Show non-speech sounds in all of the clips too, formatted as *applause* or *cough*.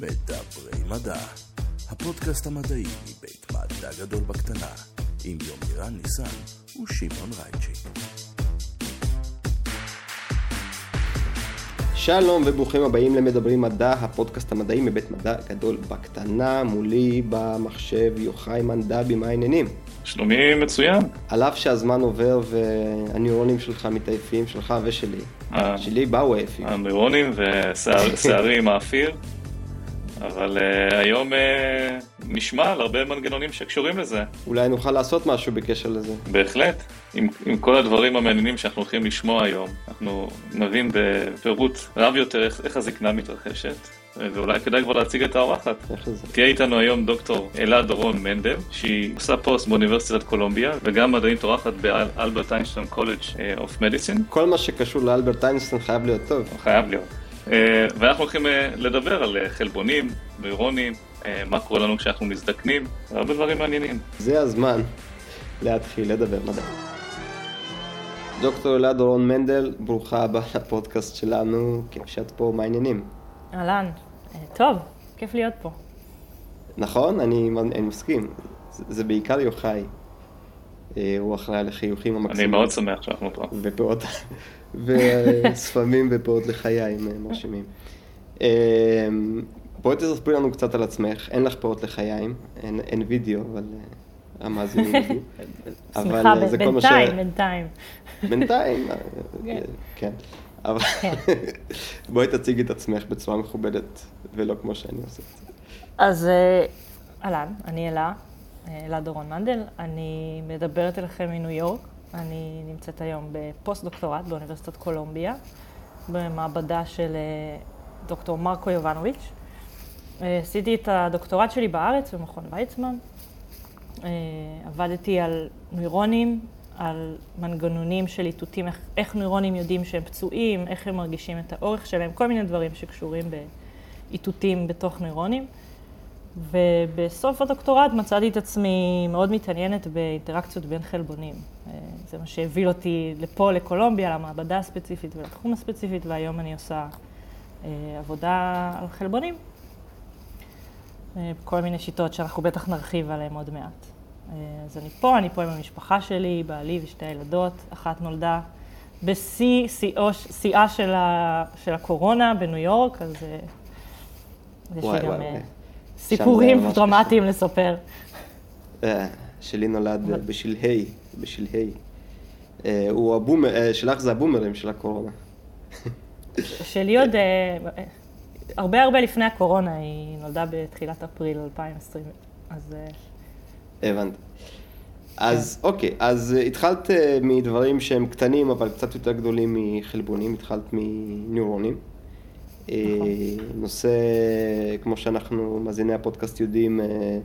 מדברי מדע, הפודקאסט המדעי מבית מדע גדול בקטנה, עם יומירן ניסן ושמעון רייצ'י. שלום וברוכים הבאים למדברים מדע, הפודקאסט המדעי מבית מדע גדול בקטנה, מולי במחשב יוחאי מנדבי, מה העניינים? שלומי מצוין. על אף שהזמן עובר והניורונים שלך מתעייפים, שלך ושלי. אה. שלי באו עייפים. הנוירונים ושערי עם *laughs* האפיר, אבל uh, היום uh, נשמע על הרבה מנגנונים שקשורים לזה. אולי נוכל לעשות משהו בקשר לזה. בהחלט. עם, עם כל הדברים המעניינים שאנחנו הולכים לשמוע היום, אנחנו נבין בפירוט רב יותר איך, איך הזקנה מתרחשת. ואולי כדאי כבר להציג את האורחת. תהיה איתנו היום דוקטור אלה דורון מנדל, שהיא עושה פוסט באוניברסיטת קולומביה, וגם מדענית אורחת באלברט איינשטיין קולג' אוף מדיסין. כל מה שקשור לאלברט איינשטיין חייב להיות טוב. חייב להיות. אה, ואנחנו הולכים אה, לדבר על אה, חלבונים, נוירונים, מה קורה לנו כשאנחנו מזדקנים, והרבה דברים מעניינים. זה הזמן להתחיל לדבר מדע. דוקטור אלעד דורון מנדל, ברוכה הבאה לפודקאסט שלנו, כיף שאת פה, מה העניינים? אהלן, אה, טוב, כיף להיות פה. נכון, אני, אני מסכים. זה, זה בעיקר יוחאי. הוא אחראי על החיוכים אני המקסימים. מאוד שמח שאנחנו פה. ופאות, וספמים ופאות לחיים אה, מרשימים. אה, בואי תספרי לנו קצת על עצמך, אין לך פאות לחיים, אין, אין וידאו, אבל אה, המאזינים ידעו. *laughs* אבל, אה, זה כל מה ש- בינתיים, בינתיים. בינתיים, כן. כן. אבל כן. *laughs* בואי תציגי את עצמך בצורה מכובדת, ולא כמו שאני עושה את זה. אז אה, אהלן, אני אלה, אלה דורון מנדל, אני מדברת אליכם מניו יורק, אני נמצאת היום בפוסט-דוקטורט באוניברסיטת קולומביה, במעבדה של אה, דוקטור מרקו יובנוביץ'. אה, עשיתי את הדוקטורט שלי בארץ, במכון ויצמן. אה, עבדתי על נוירונים, על מנגנונים של איתותים, איך, איך נוירונים יודעים שהם פצועים, איך הם מרגישים את האורך שלהם, כל מיני דברים שקשורים באיתותים בתוך נוירונים. ובסוף הדוקטורט מצאתי את עצמי מאוד מתעניינת באינטראקציות בין חלבונים. אה, זה מה שהביא אותי לפה, לקולומביה, למעבדה הספציפית ולתחום הספציפית, והיום אני עושה אה, עבודה על חלבונים. אה, כל מיני שיטות שאנחנו בטח נרחיב עליהן עוד מעט. אז אני פה, אני פה עם המשפחה שלי, בעלי ושתי הילדות. אחת נולדה בשיא, שיאה של, ה, של הקורונה בניו יורק, אז יש לי גם וואי, וואי. סיפורים דרמטיים לספר. אה, שלי נולד בשלהי, בשלהי. אה, הוא הבומר, אה, שלך זה הבומרים של הקורונה. שלי עוד הרבה הרבה לפני הקורונה, היא נולדה בתחילת אפריל 2020, אז הבנתי. אז כן. אוקיי, אז התחלת מדברים שהם קטנים אבל קצת יותר גדולים מחלבונים, התחלת מניורונים. אה, נכון. נושא, כמו שאנחנו, מאזיני הפודקאסט יודעים, אה,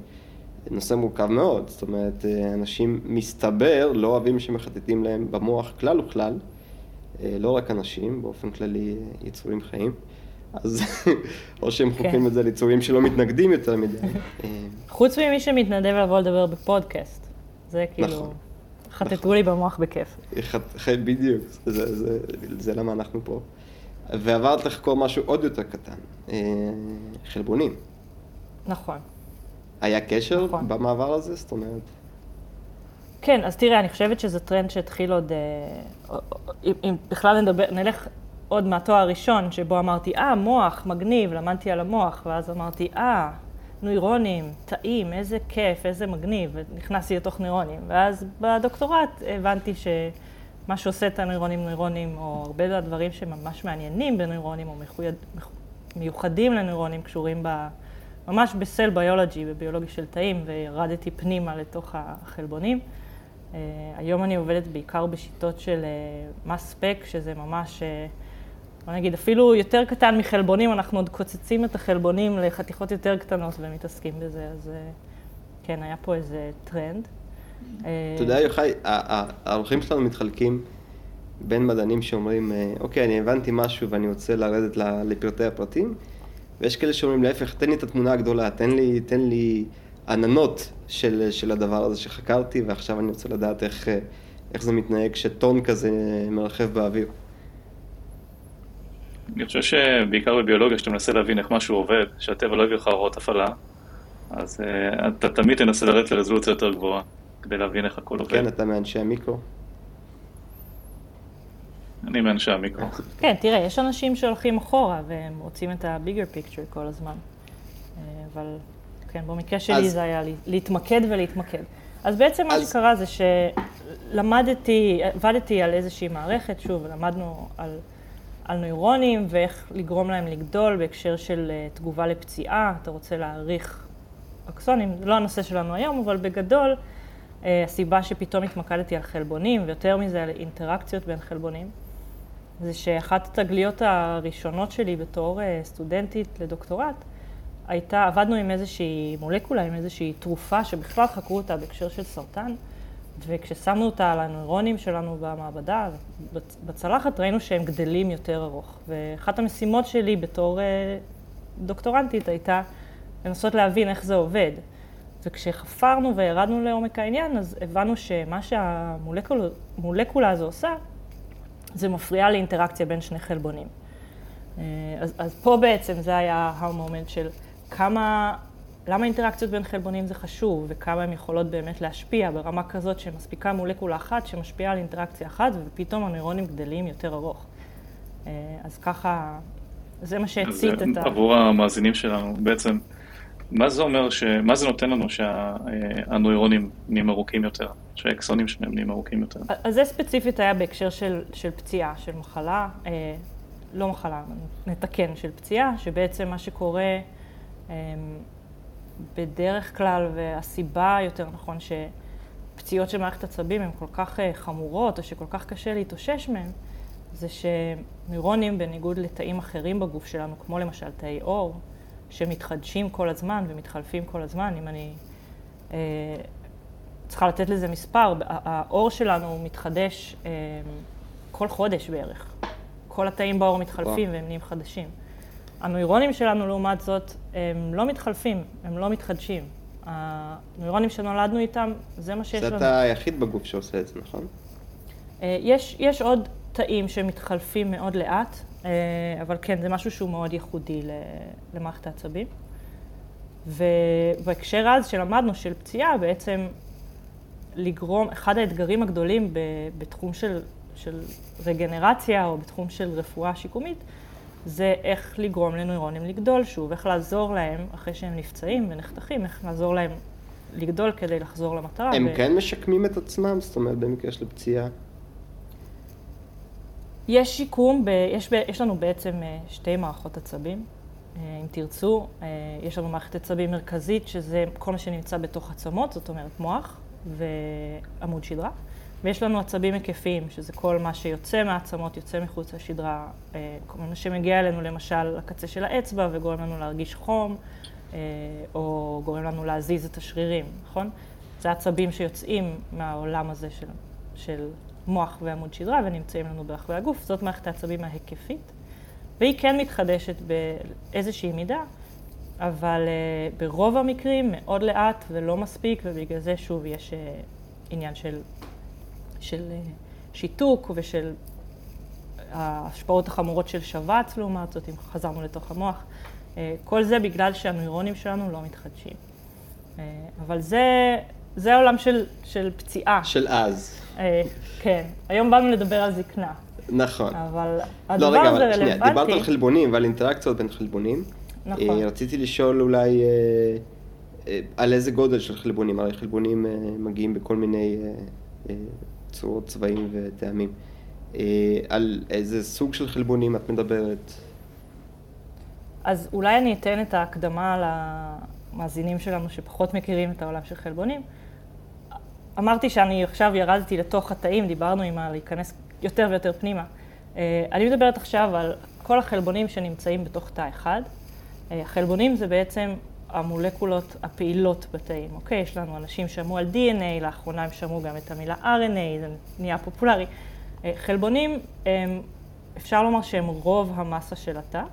נושא מורכב מאוד. זאת אומרת, אה, אנשים, מסתבר, לא אוהבים שמחטטים להם במוח כלל וכלל. אה, לא רק אנשים, באופן כללי אה, יצורים חיים. אז *laughs* או שהם כן. חוקרים את זה ליצורים שלא מתנגדים יותר מדי. *laughs* אה, חוץ ממי שמתנדב לבוא לדבר בפודקאסט, זה כאילו, נכון. חטטו לי במוח בכיף. בדיוק, זה, זה, זה למה אנחנו פה. ועברת לחקור משהו עוד יותר קטן, אה, חלבונים. נכון. היה קשר נכון. במעבר הזה? זאת אומרת, כן, אז תראה, אני חושבת שזה טרנד שהתחיל עוד, אה, אם, אם בכלל נדבר, נלך עוד מהתואר הראשון, שבו אמרתי, אה, מוח, מגניב, למדתי על המוח, ואז אמרתי, אה, נוירונים, תאים, איזה כיף, איזה מגניב, ונכנסתי לתוך נוירונים. ואז בדוקטורט הבנתי שמה שעושה את הנוירונים נוירונים, או הרבה מהדברים שממש מעניינים בנוירונים, או מיוחד, מיוחדים לנוירונים, קשורים ב... ממש בסל ביולוגי, בביולוגיה של תאים, וירדתי פנימה לתוך החלבונים. Uh, היום אני עובדת בעיקר בשיטות של מס ספק, שזה ממש, uh, בוא נגיד, אפילו יותר קטן מחלבונים, אנחנו עוד קוצצים את החלבונים לחתיכות יותר קטנות ומתעסקים בזה, אז uh, כן, היה פה איזה טרנד. אתה יודע, יוחאי, ה- ה- האורחים שלנו מתחלקים בין מדענים שאומרים, אה, אוקיי, אני הבנתי משהו ואני רוצה לרדת ל- לפרטי הפרטים, ויש כאלה שאומרים, להפך, תן לי את התמונה הגדולה, תן לי, תן לי עננות של, של הדבר הזה שחקרתי, ועכשיו אני רוצה לדעת איך, אה, איך זה מתנהג כשטון כזה מרחב באוויר. אני חושב שבעיקר בביולוגיה, כשאתה מנסה להבין איך משהו עובד, שהטבע לא יביא לך הוראות הפעלה, אז uh, אתה תמיד תנסה לרדת לרזולוציה יותר גבוהה, כדי להבין איך הכל עובד. כן, אתה מאנשי המיקרו. אני מאנשי המיקרו. כן, תראה, יש אנשים שהולכים אחורה והם רוצים את ה-bigger picture כל הזמן. אה, אבל כן, במקרה שלי אז- זה היה להתמקד ולהתמקד. אז בעצם מה אז- שקרה זה שלמדתי, עבדתי על איזושהי מערכת, שוב, למדנו על, על נוירונים ואיך לגרום להם לגדול בהקשר של אה, תגובה לפציעה, אתה רוצה להעריך אקסונים, זה לא הנושא שלנו היום, אבל בגדול, הסיבה שפתאום התמקדתי על חלבונים, ויותר מזה על אינטראקציות בין חלבונים, זה שאחת התגליות הראשונות שלי בתור אה, סטודנטית לדוקטורט, הייתה, עבדנו עם איזושהי מולקולה, עם איזושהי תרופה שבכלל חקרו אותה בהקשר של סרטן, וכששמנו אותה על הנוירונים שלנו במעבדה, בצ- בצלחת, ראינו שהם גדלים יותר ארוך. ואחת המשימות שלי בתור אה, דוקטורנטית הייתה לנסות להבין איך זה עובד. וכשחפרנו וירדנו לעומק העניין, אז הבנו שמה שהמולקולה הזו עושה, זה מפריע לאינטראקציה בין שני חלבונים. אה, אז, אז פה בעצם זה היה המומנט של כמה, למה אינטראקציות בין חלבונים זה חשוב, וכמה הן יכולות באמת להשפיע ברמה כזאת שמספיקה מולקולה אחת שמשפיעה על אינטראקציה אחת, ופתאום הנוירונים גדלים יותר ארוך. אה, אז ככה, זה מה שהצית את ה... עבור המאזינים שלנו, בעצם, מה זה אומר, ש... מה זה נותן לנו שהנוירונים נהיים ארוכים יותר, שהאקסונים שלהם נהיים ארוכים יותר? אז זה ספציפית היה בהקשר של, של פציעה, של מחלה, אה, לא מחלה, נתקן, של פציעה, שבעצם מה שקורה אה, בדרך כלל, והסיבה, יותר נכון, שפציעות של מערכת עצבים הן כל כך אה, חמורות, או שכל כך קשה להתאושש מהן, זה שנוירונים, בניגוד לתאים אחרים בגוף שלנו, כמו למשל תאי עור, שמתחדשים כל הזמן ומתחלפים כל הזמן, אם אני... אה, צריכה לתת לזה מספר, ה- העור שלנו מתחדש אה, כל חודש בערך. כל התאים בעור מתחלפים וואו. והם נהיים חדשים. הנוירונים שלנו, לעומת זאת, הם לא מתחלפים, הם לא מתחדשים. הנוירונים שנולדנו איתם, זה מה שיש זה לנו. אתה היחיד בגוף שעושה את זה, נכון? אה, יש, יש עוד תאים שמתחלפים מאוד לאט, אה, אבל כן, זה משהו שהוא מאוד ייחודי למערכת העצבים. ובהקשר אז שלמדנו של פציעה, בעצם לגרום, אחד האתגרים הגדולים בתחום של, של רגנרציה או בתחום של רפואה שיקומית, זה איך לגרום לנוירונים לגדול שוב, איך לעזור להם, אחרי שהם נפצעים ונחתכים, איך לעזור להם לגדול כדי לחזור למטרה. הם ו- כן משקמים את עצמם? זאת אומרת, במקרה של פציעה? יש שיקום, ב, יש, ב, יש לנו בעצם אה, שתי מערכות עצבים, אה, אם תרצו. אה, יש לנו מערכת עצבים מרכזית, שזה כל מה שנמצא בתוך עצמות, זאת אומרת מוח ועמוד שדרה. ויש לנו עצבים היקפיים, שזה כל מה שיוצא מהעצמות, יוצא מחוץ לשדרה, כל מה שמגיע אלינו למשל לקצה של האצבע וגורם לנו להרגיש חום, או גורם לנו להזיז את השרירים, נכון? זה עצבים שיוצאים מהעולם הזה של, של מוח ועמוד שדרה ונמצאים לנו ברחבי הגוף, זאת מערכת העצבים ההיקפית, והיא כן מתחדשת באיזושהי מידה, אבל uh, ברוב המקרים מאוד לאט ולא מספיק, ובגלל זה שוב יש uh, עניין של, של uh, שיתוק ושל ההשפעות החמורות של שבץ לעומת זאת, אם חזרנו לתוך המוח. כל זה בגלל שהנוירונים שלנו לא מתחדשים. אבל זה, זה העולם של, של פציעה. של אז. אה, כן, היום באנו לדבר על זקנה, נכון. אבל לא, הדבר רגע, הזה אבל שנייה, דיברת רלוונטי. על חלבונים ועל אינטראקציות בין חלבונים. נכון. אה, רציתי לשאול אולי אה, על איזה גודל של חלבונים, הרי חלבונים מגיעים בכל מיני צורות, צבעים וטעמים. על איזה סוג של חלבונים את מדברת? אז אולי אני אתן את ההקדמה למאזינים שלנו שפחות מכירים את העולם של חלבונים. אמרתי שאני עכשיו ירדתי לתוך התאים, דיברנו עם ה... להיכנס יותר ויותר פנימה. אה, אני מדברת עכשיו על כל החלבונים שנמצאים בתוך תא אחד. אה, החלבונים זה בעצם המולקולות הפעילות בתאים, אוקיי? יש לנו אנשים שמעו על DNA, לאחרונה הם שמעו גם את המילה RNA, זה נהיה פופולרי. אה, חלבונים, הם, אפשר לומר שהם רוב המסה של התא,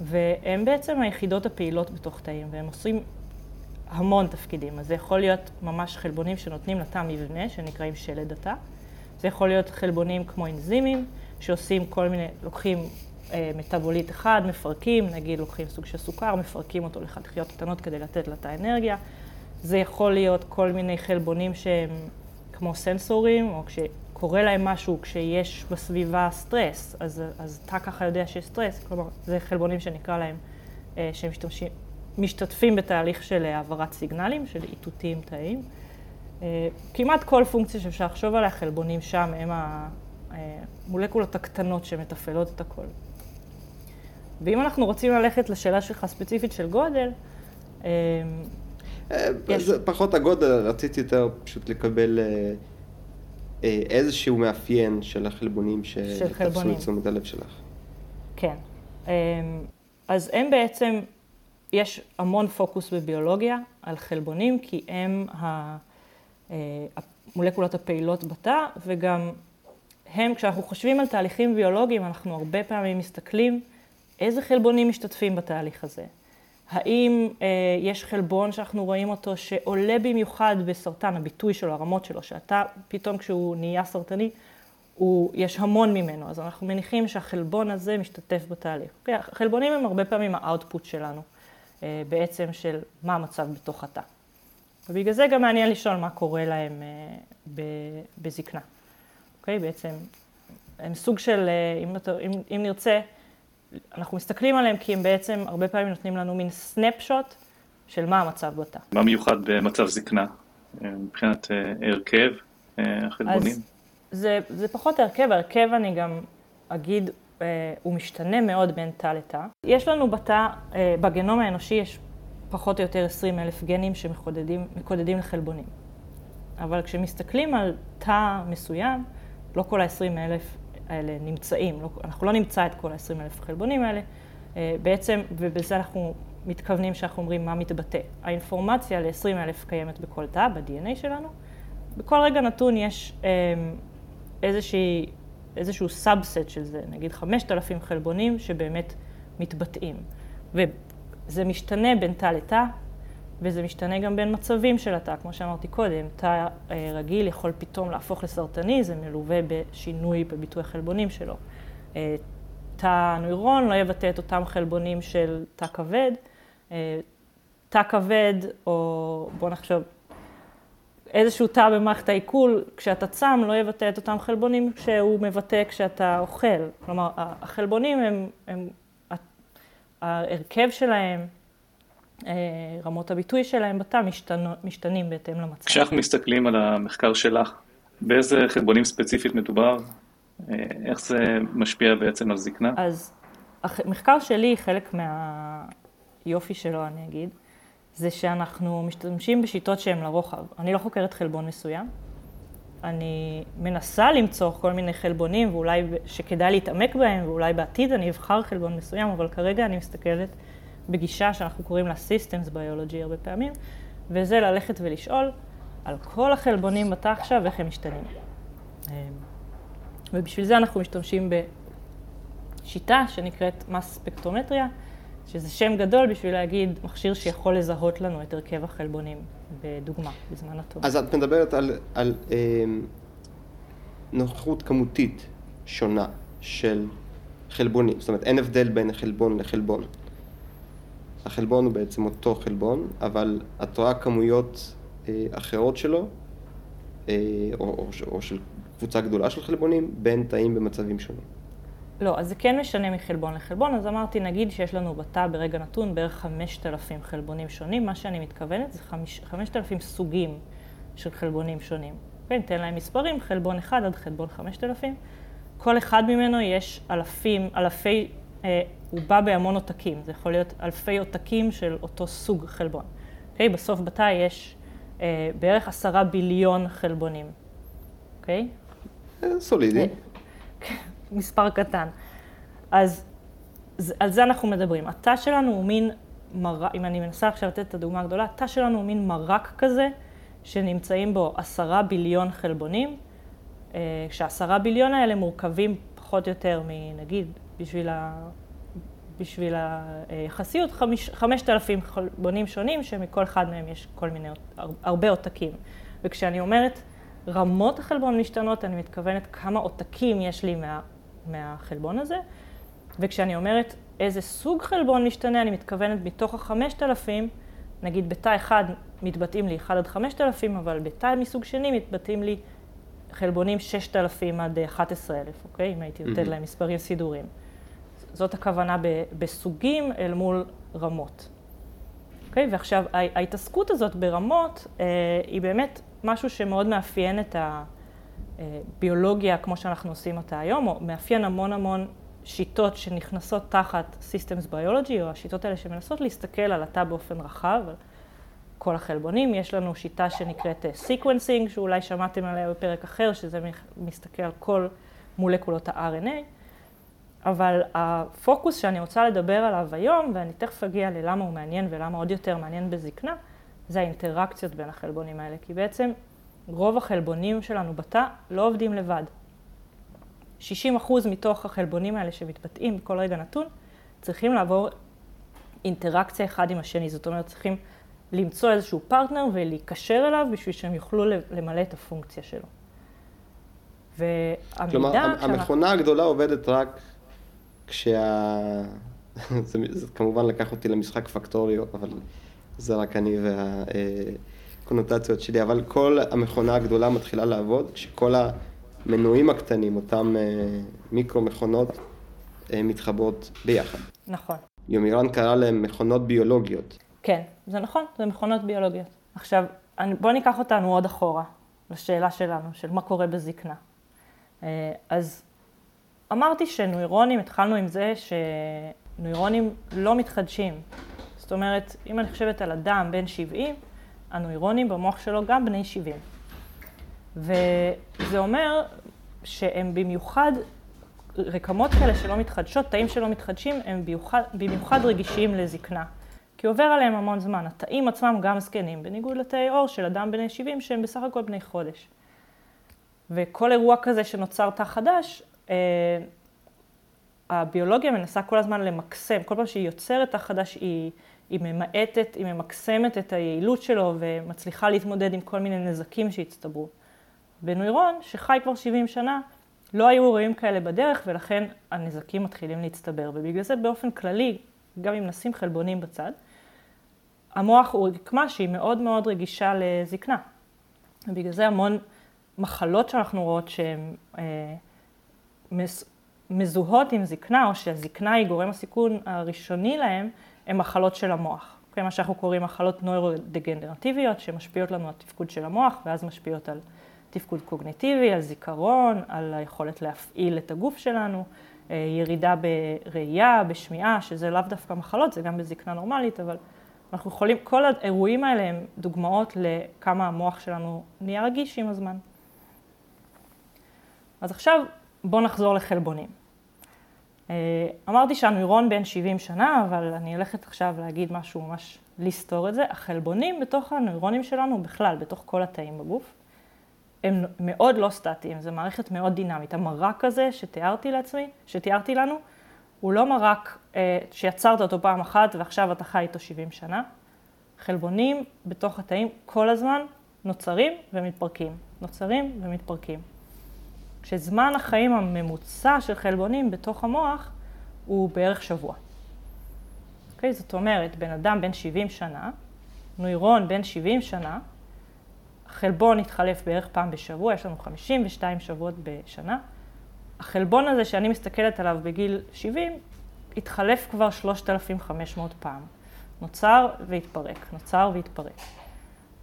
והם בעצם היחידות הפעילות בתוך תאים, והם עושים המון תפקידים. אז זה יכול להיות ממש חלבונים שנותנים לתא מבנה, שנקראים שלד התא. זה יכול להיות חלבונים כמו אנזימים, שעושים כל מיני, לוקחים אה, מטאבוליט אחד, מפרקים, נגיד לוקחים סוג של סוכר, מפרקים אותו לחתיכיות קטנות כדי לתת לה את האנרגיה. זה יכול להיות כל מיני חלבונים שהם כמו סנסורים, או כשקורה להם משהו, כשיש בסביבה סטרס, אז, אז תא ככה יודע שיש סטרס, כלומר, זה חלבונים שנקרא להם, אה, שהם משתמשים, משתתפים בתהליך של העברת סיגנלים, של איתותים תאיים. אה, כמעט כל פונקציה שאפשר לחשוב עליה, חלבונים שם הם המולקולות הקטנות שמתפעלות את הכל. ואם אנחנו רוצים ללכת לשאלה שלך ספציפית של גודל, אה, יש... זה פחות הגודל, רציתי יותר פשוט לקבל איזשהו מאפיין של החלבונים שתפסו את תשומת הלב שלך. כן. אז הם בעצם יש המון פוקוס בביולוגיה על חלבונים, כי הם אה, המולקולות הפעילות בתא, וגם הם, כשאנחנו חושבים על תהליכים ביולוגיים, אנחנו הרבה פעמים מסתכלים איזה חלבונים משתתפים בתהליך הזה. האם אה, יש חלבון שאנחנו רואים אותו שעולה במיוחד בסרטן, הביטוי שלו, הרמות שלו, שאתה פתאום כשהוא נהיה סרטני, הוא, יש המון ממנו, אז אנחנו מניחים שהחלבון הזה משתתף בתהליך. Okay, החלבונים הם הרבה פעמים האאוטפוט שלנו. אה, בעצם של מה המצב בתוך התא. ובגלל זה גם מעניין לשאול מה קורה להם אה, בזקנה. אוקיי? בעצם הם סוג של, אה, אם, אם, אם נרצה, אנחנו מסתכלים עליהם כי הם בעצם הרבה פעמים נותנים לנו מין סנפשוט של מה המצב בתא. מה מיוחד במצב זקנה מבחינת הרכב החלבונים? זה, זה פחות הרכב, הרכב אני גם אגיד הוא משתנה מאוד בין תא לתא. יש לנו בתא, אה, בגנום האנושי יש פחות או יותר 20 אלף גנים שמקודדים לחלבונים. אבל כשמסתכלים על תא מסוים, לא כל ה-20 אלף האלה נמצאים, לא, אנחנו לא נמצא את כל ה-20 אלף חלבונים האלה, אה, בעצם, ובזה אנחנו מתכוונים שאנחנו אומרים מה מתבטא. האינפורמציה ל-20 אלף קיימת בכל תא, ב-DNA שלנו. בכל רגע נתון יש איזושהי איזשהו subset של זה, נגיד 5,000 חלבונים שבאמת מתבטאים. וזה משתנה בין תא לתא, וזה משתנה גם בין מצבים של התא, כמו שאמרתי קודם. תא אה, רגיל יכול פתאום להפוך לסרטני, זה מלווה בשינוי בביטוי החלבונים שלו. אה, תא נוירון לא יבטא את אותם חלבונים של תא כבד. אה, תא כבד, או בואו נחשוב, איזשהו תא במערכת העיכול, כשאתה צם, לא יבטא את אותם חלבונים שהוא מבטא כשאתה אוכל. כלומר, החלבונים הם, הם ההרכב שלהם, אה, רמות הביטוי שלהם בתא משתנים בהתאם למצב. כשאנחנו מסתכלים על המחקר שלך, באיזה חלבונים ספציפית מדובר? אה, איך זה משפיע בעצם על זקנה? אז המחקר שלי, חלק מהיופי שלו, אני אגיד, זה שאנחנו משתמשים בשיטות שהן לרוחב. אני לא חוקרת חלבון מסוים, אני מנסה למצוא כל מיני חלבונים, ואולי שכדאי להתעמק בהם, ואולי בעתיד אני אבחר חלבון מסוים, אבל כרגע אני מסתכלת בגישה שאנחנו קוראים לה Systems Biology הרבה פעמים, וזה ללכת ולשאול על כל החלבונים בתא עכשיו, איך הם משתנים. אמ, ובשביל זה אנחנו משתמשים בשיטה שנקראת מס ספקטרומטריה, שזה שם גדול בשביל להגיד מכשיר שיכול לזהות לנו את הרכב החלבונים, בדוגמה, בזמן הטוב. אז את מדברת על, על אה, נוכחות כמותית שונה של חלבונים, זאת אומרת אין הבדל בין חלבון לחלבון. החלבון הוא בעצם אותו חלבון, אבל את רואה כמויות אה, אחרות שלו, אה, או, או, או של קבוצה גדולה של חלבונים, בין תאים במצבים שונים. לא, אז זה כן משנה מחלבון לחלבון, אז אמרתי, נגיד שיש לנו בתא ברגע נתון בערך 5,000 חלבונים שונים, מה שאני מתכוונת זה 5,000 סוגים של חלבונים שונים. כן, ניתן להם מספרים, חלבון 1 עד חלבון 5,000. כל אחד ממנו יש אלפים, אלפי, אה, הוא בא בהמון עותקים, זה יכול להיות אלפי עותקים של אותו סוג חלבון. אוקיי, בסוף בתא יש אה, בערך עשרה ביליון חלבונים, אוקיי? סולידי. מספר קטן. אז על זה אנחנו מדברים. התא שלנו הוא מין מרק, אם אני מנסה עכשיו לתת את הדוגמה הגדולה, התא שלנו הוא מין מרק כזה, שנמצאים בו עשרה ביליון חלבונים, אה, כשעשרה ביליון האלה מורכבים פחות או יותר מנגיד, בשביל, ה... בשביל היחסיות, חמשת אלפים חלבונים שונים, שמכל אחד מהם יש כל מיני, הרבה עותקים. וכשאני אומרת רמות החלבון משתנות, אני מתכוונת כמה עותקים יש לי מה, מהחלבון הזה, וכשאני אומרת איזה סוג חלבון משתנה, אני מתכוונת מתוך החמשת אלפים, נגיד בתא אחד מתבטאים לי 1 עד 5,000, אבל בתא מסוג שני מתבטאים לי חלבונים 6,000 עד 11,000, אוקיי? אם הייתי נותנת להם מספרים סידורים. זאת הכוונה בסוגים אל מול רמות. אוקיי? ועכשיו, ההתעסקות הזאת ברמות אה, היא באמת משהו שמאוד מאפיין את הביולוגיה כמו שאנחנו עושים אותה היום, או מאפיין המון המון שיטות שנכנסות תחת Systems Biology, או השיטות האלה שמנסות להסתכל על התא באופן רחב, על כל החלבונים. יש לנו שיטה שנקראת אה, Sequencing, שאולי שמעתם עליה בפרק אחר, שזה מסתכל על כל מולקולות ה-RNA. אבל הפוקוס שאני רוצה לדבר עליו היום, ואני תכף אגיע ללמה הוא מעניין ולמה עוד יותר מעניין בזקנה, זה האינטראקציות בין החלבונים האלה. כי בעצם רוב החלבונים שלנו בתא לא עובדים לבד. 60% מתוך החלבונים האלה שמתבטאים בכל רגע נתון, צריכים לעבור אינטראקציה אחד עם השני. זאת אומרת, צריכים למצוא איזשהו פרטנר ולהיקשר אליו בשביל שהם יוכלו למלא את הפונקציה שלו. והמידע... כלומר, שאנחנו... המכונה הגדולה עובדת רק כשה... *laughs* זה, זה כמובן לקח אותי למשחק פקטוריו, אבל זה רק אני והקונוטציות שלי, אבל כל המכונה הגדולה מתחילה לעבוד כשכל המנועים הקטנים, אותם אה, מיקרו מכונות, אה, מתחברות ביחד. נכון. יומירן קרא להם מכונות ביולוגיות. כן, זה נכון, זה מכונות ביולוגיות. עכשיו, בואו ניקח אותנו עוד אחורה, לשאלה שלנו, של מה קורה בזקנה. אה, אז אמרתי שנוירונים, התחלנו עם זה שנוירונים לא מתחדשים. זאת אומרת, אם אני חושבת על אדם בן 70, הנוירונים במוח שלו גם בני 70. וזה אומר שהם במיוחד, רקמות כאלה שלא מתחדשות, תאים שלא מתחדשים, הם במיוחד, במיוחד רגישים לזקנה. כי עובר עליהם המון זמן. התאים עצמם גם זקנים, בניגוד לתאי עור של אדם בני 70 שהם בסך הכל בני חודש. וכל אירוע כזה שנוצר תא חדש, אה, הביולוגיה מנסה כל הזמן למקסם, כל פעם שהיא יוצרת תא חדש היא, היא ממעטת, היא ממקסמת את היעילות שלו ומצליחה להתמודד עם כל מיני נזקים שהצטברו. בנוירון, שחי כבר 70 שנה, לא היו אירועים כאלה בדרך ולכן הנזקים מתחילים להצטבר. ובגלל זה באופן כללי, גם אם נשים חלבונים בצד, המוח הוא רקמה שהיא מאוד מאוד רגישה לזקנה. ובגלל זה המון מחלות שאנחנו רואות שהן אה, מזוהות עם זקנה, או שהזקנה היא גורם הסיכון הראשוני להם, הן מחלות של המוח. אוקיי? מה שאנחנו קוראים מחלות נוירודגנרטיביות, שמשפיעות לנו על תפקוד של המוח, ואז משפיעות על תפקוד קוגניטיבי, על זיכרון, על היכולת להפעיל את הגוף שלנו, אה, ירידה בראייה, בשמיעה, שזה לאו דווקא מחלות, זה גם בזקנה נורמלית, אבל אנחנו יכולים, כל האירועים האלה הם דוגמאות לכמה המוח שלנו נהיה רגיש עם הזמן. אז עכשיו בואו נחזור לחלבונים. אה, אמרתי שהנוירון בן 70 שנה, אבל אני הולכת עכשיו להגיד משהו ממש לסתור את זה. החלבונים בתוך הנוירונים שלנו בכלל, בתוך כל התאים בגוף, הם מאוד לא סטטיים, זו מערכת מאוד דינמית. המרק הזה שתיארתי לעצמי, שתיארתי לנו, הוא לא מרק אה, שיצרת אותו פעם אחת ועכשיו אתה חי איתו 70 שנה. חלבונים בתוך התאים כל הזמן נוצרים ומתפרקים, נוצרים ומתפרקים. כשזמן החיים הממוצע של חלבונים בתוך המוח הוא בערך שבוע. אוקיי? זאת אומרת, בן אדם בן 70 שנה, נוירון בן 70 שנה, החלבון התחלף בערך פעם בשבוע, יש לנו 52 שבועות בשנה. החלבון הזה שאני מסתכלת עליו בגיל 70, התחלף כבר 3,500 פעם. נוצר והתפרק, נוצר והתפרק.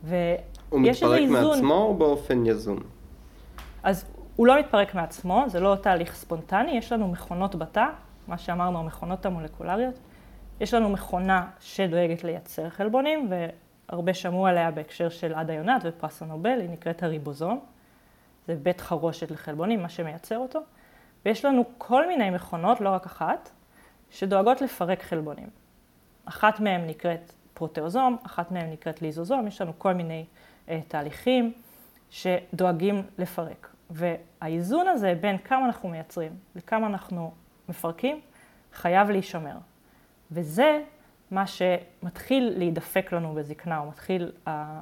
ויש איזה איזון... הוא מתפרק מעצמו או באופן יזום? אז הוא לא מתפרק מעצמו, זה לא תהליך ספונטני, יש לנו מכונות בתא, מה שאמרנו, המכונות המולקולריות. יש לנו מכונה שדואגת לייצר חלבונים, והרבה שמעו עליה בהקשר של עדה יונת ופרס הנובל, היא נקראת הריבוזום. זה בית חרושת לחלבונים, מה שמייצר אותו. ויש לנו כל מיני מכונות, לא רק אחת, שדואגות לפרק חלבונים. אחת מהן נקראת פרוטאוזום, אחת מהן נקראת ליזוזום, יש לנו כל מיני אה, תהליכים שדואגים לפרק. והאיזון הזה בין כמה אנחנו מייצרים לכמה אנחנו מפרקים, חייב להישמר. וזה מה שמתחיל להידפק לנו בזקנה, או מתחיל, אה,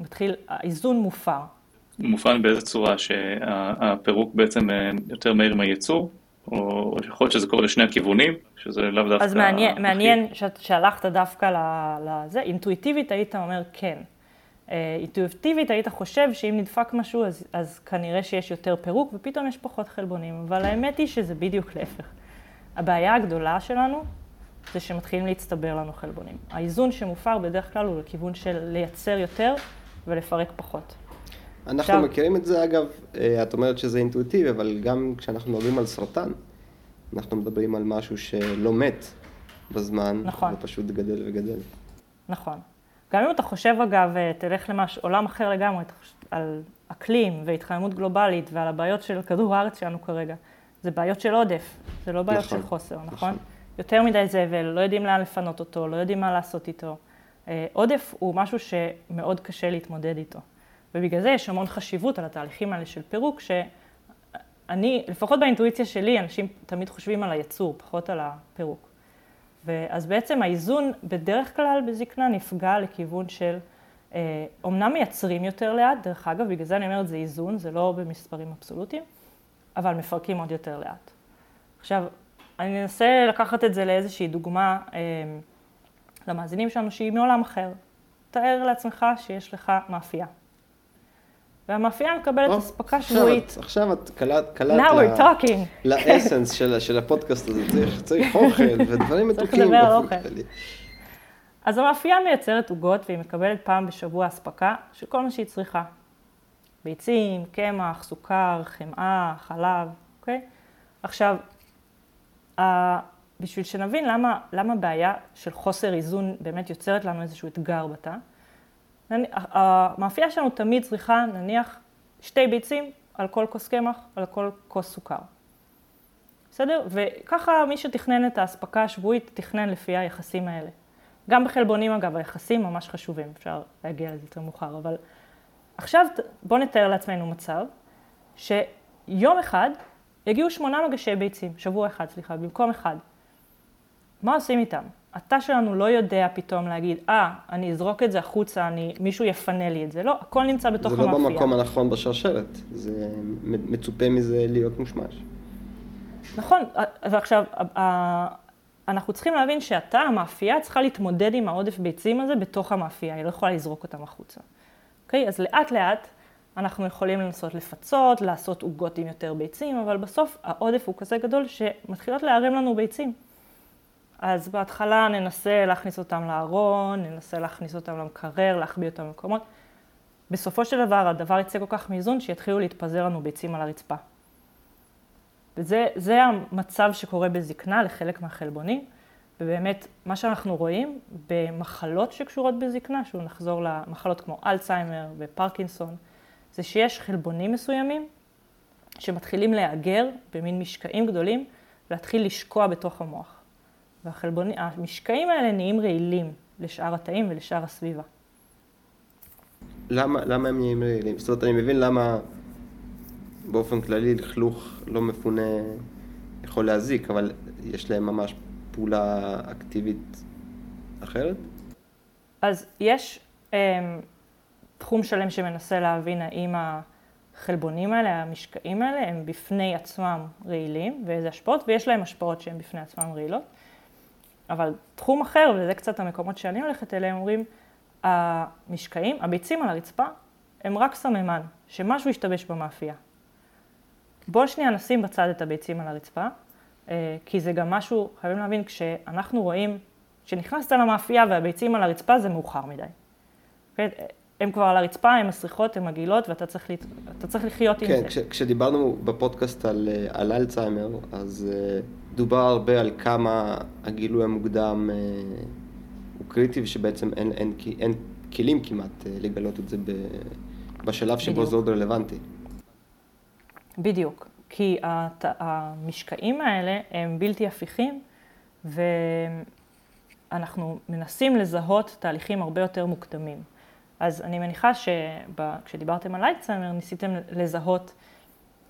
מתחיל האיזון מופר. מופעל באיזה צורה שהפירוק בעצם אה, יותר מהיר מהייצור? או יכול להיות שזה קורה לשני הכיוונים, שזה לאו דווקא... אז מעניין, מעניין שהלכת דווקא לזה, אינטואיטיבית היית אומר כן. אה, אינטואיטיבית היית חושב שאם נדפק משהו אז, אז כנראה שיש יותר פירוק ופתאום יש פחות חלבונים, אבל האמת היא שזה בדיוק להפך. הבעיה הגדולה שלנו זה שמתחילים להצטבר לנו חלבונים. האיזון שמופר בדרך כלל הוא לכיוון של לייצר יותר ולפרק פחות. אנחנו עכשיו... מכירים את זה, אגב, אה, את אומרת שזה אינטואיטיבי, אבל גם כשאנחנו מדברים על סרטן, אנחנו מדברים על משהו שלא מת בזמן, נכון. ופשוט גדל וגדל. נכון. גם אם אתה חושב, אגב, אה, תלך לעולם אחר לגמרי, על אקלים והתחממות גלובלית ועל הבעיות של כדור הארץ שלנו כרגע, זה בעיות של עודף, זה לא בעיות נכון, של חוסר, נכון? נכון? יותר מדי זבל, לא יודעים לאן לפנות אותו, לא יודעים מה לעשות איתו. אה, עודף הוא משהו שמאוד קשה להתמודד איתו. ובגלל זה יש המון חשיבות על התהליכים האלה של פירוק, שאני, לפחות באינטואיציה שלי, אנשים תמיד חושבים על היצור, פחות על הפירוק. ואז בעצם האיזון בדרך כלל בזקנה נפגע לכיוון של, אה, אומנם מייצרים יותר לאט, דרך אגב, בגלל זה אני אומרת זה איזון, זה לא במספרים אבסולוטיים, אבל מפרקים עוד יותר לאט. עכשיו, אני אנסה לקחת את זה לאיזושהי דוגמה אה, למאזינים שלנו שהיא מעולם אחר. תאר לעצמך שיש לך מאפייה. והמאפייה מקבלת אספקה שבועית. עכשיו את Now we're talking. לאסנס של, של הפודקאסט הזה, צריך, צריך אוכל ודברים מתוקים. צריך לדבר על אוכל. אז המאפייה מייצרת עוגות והיא מקבלת פעם בשבוע אספקה של כל מה שהיא צריכה. ביצים, קמח, סוכר, חמאה, חלב, אוקיי? עכשיו, בשביל שנבין למה, למה בעיה של חוסר איזון באמת יוצרת לנו איזשהו אתגר בתא, המאפייה שלנו תמיד צריכה, נניח, שתי ביצים על כל כוס קמח, על כל כוס סוכר. בסדר? וככה מי שתכנן את האספקה השבועית, תכנן לפי היחסים האלה. גם בחלבונים, אגב, היחסים ממש חשובים, אפשר להגיע לזה יותר מאוחר, אבל עכשיו בואו נתאר לעצמנו מצב שיום אחד יגיעו שמונה מגשי ביצים, שבוע אחד, סליחה, במקום אחד. מה עושים איתם? התא שלנו לא יודע פתאום להגיד, אה, ah, אני אזרוק את זה החוצה, אני, מישהו יפנה לי את זה. לא, הכל נמצא בתוך המאפייה. זה לא במקום הנכון בשרשרת, זה מצופה מזה להיות מושמש. נכון, ועכשיו, אנחנו צריכים להבין שהתא, המאפייה, צריכה להתמודד עם העודף ביצים הזה בתוך המאפייה, היא לא יכולה לזרוק אותם החוצה. אוקיי? אז לאט לאט אנחנו יכולים לנסות לפצות, לעשות עוגות עם יותר ביצים, אבל בסוף העודף הוא כזה גדול שמתחילות להרים לנו ביצים. אז בהתחלה ננסה להכניס אותם לארון, ננסה להכניס אותם למקרר, להחביא אותם במקומות. בסופו של דבר הדבר יצא כל כך מאיזון שיתחילו להתפזר לנו ביצים על הרצפה. וזה המצב שקורה בזקנה לחלק מהחלבונים, ובאמת מה שאנחנו רואים במחלות שקשורות בזקנה, שוב נחזור למחלות כמו אלצהיימר ופרקינסון, זה שיש חלבונים מסוימים שמתחילים להיאגר במין משקעים גדולים, ולהתחיל לשקוע בתוך המוח. והמשקעים האלה נהיים רעילים לשאר התאים ולשאר הסביבה. למה, למה הם נהיים רעילים? זאת אומרת, אני מבין למה באופן כללי לכלוך לא מפונה יכול להזיק, אבל יש להם ממש פעולה אקטיבית אחרת? אז יש um, תחום שלם שמנסה להבין האם החלבונים האלה, המשקעים האלה, הם בפני עצמם רעילים ואיזה השפעות, ויש להם השפעות שהן בפני עצמם רעילות. אבל תחום אחר, וזה קצת המקומות שאני הולכת אליהם, אומרים, המשקעים, הביצים על הרצפה, הם רק סממן, שמשהו השתבש במאפייה. בואו שנייה נשים בצד את הביצים על הרצפה, אה, כי זה גם משהו, חייבים להבין, כשאנחנו רואים, כשנכנסת למאפייה והביצים על הרצפה, זה מאוחר מדי. הן כבר על הרצפה, הן מסריחות, הן מגעילות, ואתה צריך, לה... צריך לחיות כן, עם זה. כן, כש, כשדיברנו בפודקאסט על, אה, על אלצהיימר, אז uh, דובר הרבה על כמה הגילוי המוקדם uh, הוא קריטי, ושבעצם אין, אין, אין, אין כלים כמעט uh, לגלות את זה ב, בשלב שבו בדיוק. זה עוד רלוונטי. בדיוק, כי הת, המשקעים האלה הם בלתי הפיכים, ואנחנו מנסים לזהות תהליכים הרבה יותר מוקדמים. אז אני מניחה שכשדיברתם על אלצהיימר ניסיתם לזהות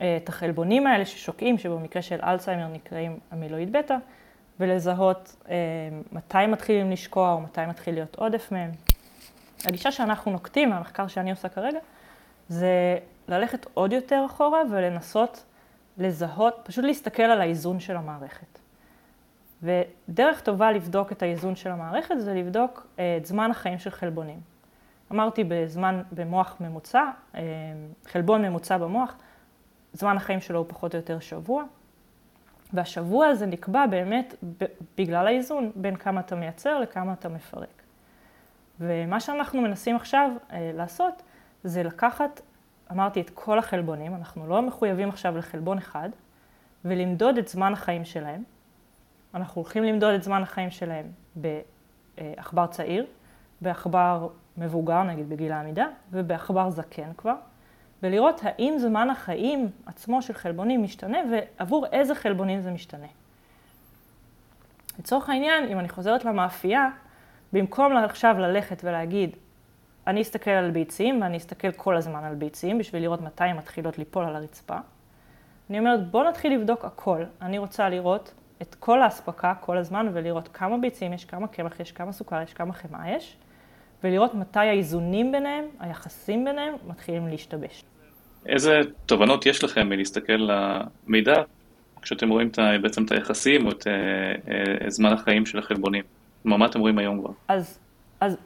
אה, את החלבונים האלה ששוקעים, שבמקרה של אלצהיימר נקראים אמילואיד בטא, ולזהות אה, מתי מתחילים לשקוע או מתי מתחיל להיות עודף מהם. הגישה שאנחנו נוקטים, מהמחקר שאני עושה כרגע, זה ללכת עוד יותר אחורה ולנסות לזהות, פשוט להסתכל על האיזון של המערכת. ודרך טובה לבדוק את האיזון של המערכת זה לבדוק אה, את זמן החיים של חלבונים. אמרתי בזמן, במוח ממוצע, אה, חלבון ממוצע במוח, זמן החיים שלו הוא פחות או יותר שבוע, והשבוע הזה נקבע באמת בגלל האיזון בין כמה אתה מייצר לכמה אתה מפרק. ומה שאנחנו מנסים עכשיו אה, לעשות זה לקחת, אמרתי, את כל החלבונים, אנחנו לא מחויבים עכשיו לחלבון אחד, ולמדוד את זמן החיים שלהם. אנחנו הולכים למדוד את זמן החיים שלהם בעכבר צעיר, בעכבר מבוגר, נגיד בגיל העמידה, ובעכבר זקן כבר, ולראות האם זמן החיים עצמו של חלבונים משתנה ועבור איזה חלבונים זה משתנה. לצורך העניין, אם אני חוזרת למאפייה, במקום עכשיו ללכת ולהגיד, אני אסתכל על ביצים ואני אסתכל כל הזמן על ביצים בשביל לראות מתי הן מתחילות ליפול על הרצפה, אני אומרת, בוא נתחיל לבדוק הכל. אני רוצה לראות את כל האספקה כל הזמן ולראות כמה ביצים יש, כמה קמח יש, כמה סוכר יש, כמה חמאה יש, ולראות מתי האיזונים ביניהם, היחסים ביניהם, מתחילים להשתבש. איזה תובנות יש לכם מלהסתכל למידע כשאתם רואים את, בעצם את היחסים או את אה, אה, זמן החיים של החלבונים? כלומר, מה אתם רואים היום כבר? אז, אז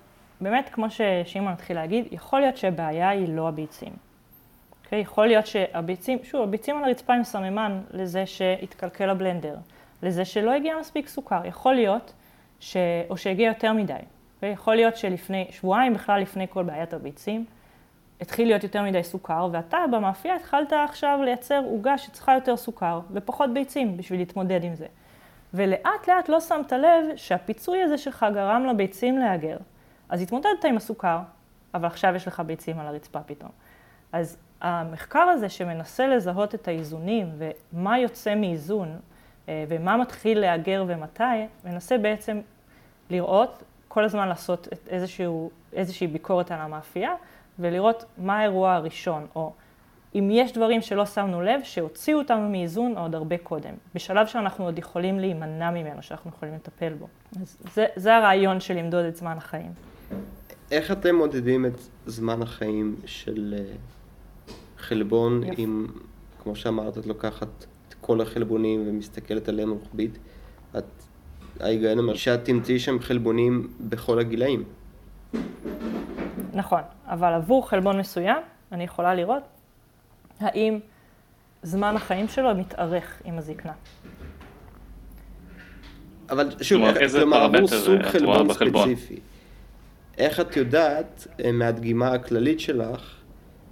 באמת, כמו ששמעון התחיל להגיד, יכול להיות שהבעיה היא לא הביצים. Okay, אוקיי? יכול להיות שהביצים, שוב, הביצים על הרצפה הם סממן לזה שהתקלקל הבלנדר, לזה שלא הגיע מספיק סוכר. יכול להיות, ש... או שהגיע יותר מדי. Okay, אוקיי? יכול להיות שלפני, שבועיים בכלל לפני כל בעיית הביצים, התחיל להיות יותר מדי סוכר, ואתה במאפייה התחלת עכשיו לייצר עוגה שצריכה יותר סוכר ופחות ביצים בשביל להתמודד עם זה. ולאט לאט לא שמת לב שהפיצוי הזה שלך גרם לביצים להגר. אז התמודדת עם הסוכר, אבל עכשיו יש לך ביצים על הרצפה פתאום. אז המחקר הזה שמנסה לזהות את האיזונים ומה יוצא מאיזון אה, ומה מתחיל להגר ומתי, מנסה בעצם לראות, כל הזמן לעשות איזשהו, איזושהי ביקורת על המאפייה ולראות מה האירוע הראשון, או אם יש דברים שלא שמנו לב, שהוציאו אותנו מאיזון עוד הרבה קודם, בשלב שאנחנו עוד יכולים להימנע ממנו, שאנחנו יכולים לטפל בו. אז זה, זה הרעיון של למדוד את זמן החיים. איך אתם מודדים את זמן החיים של אה, חלבון, יפ. אם, כמו שאמרת, את לוקחת את כל החלבונים ומסתכלת עליהם רוחבית? את, ההיגיון אומר שאת תמצאי שם חלבונים בכל הגילאים. נכון, אבל עבור חלבון מסוים, אני יכולה לראות האם זמן החיים שלו מתארך עם הזקנה. אבל שוב, כלומר, עבור סוג חלבון ספציפי, איך את יודעת אה, מהדגימה הכללית שלך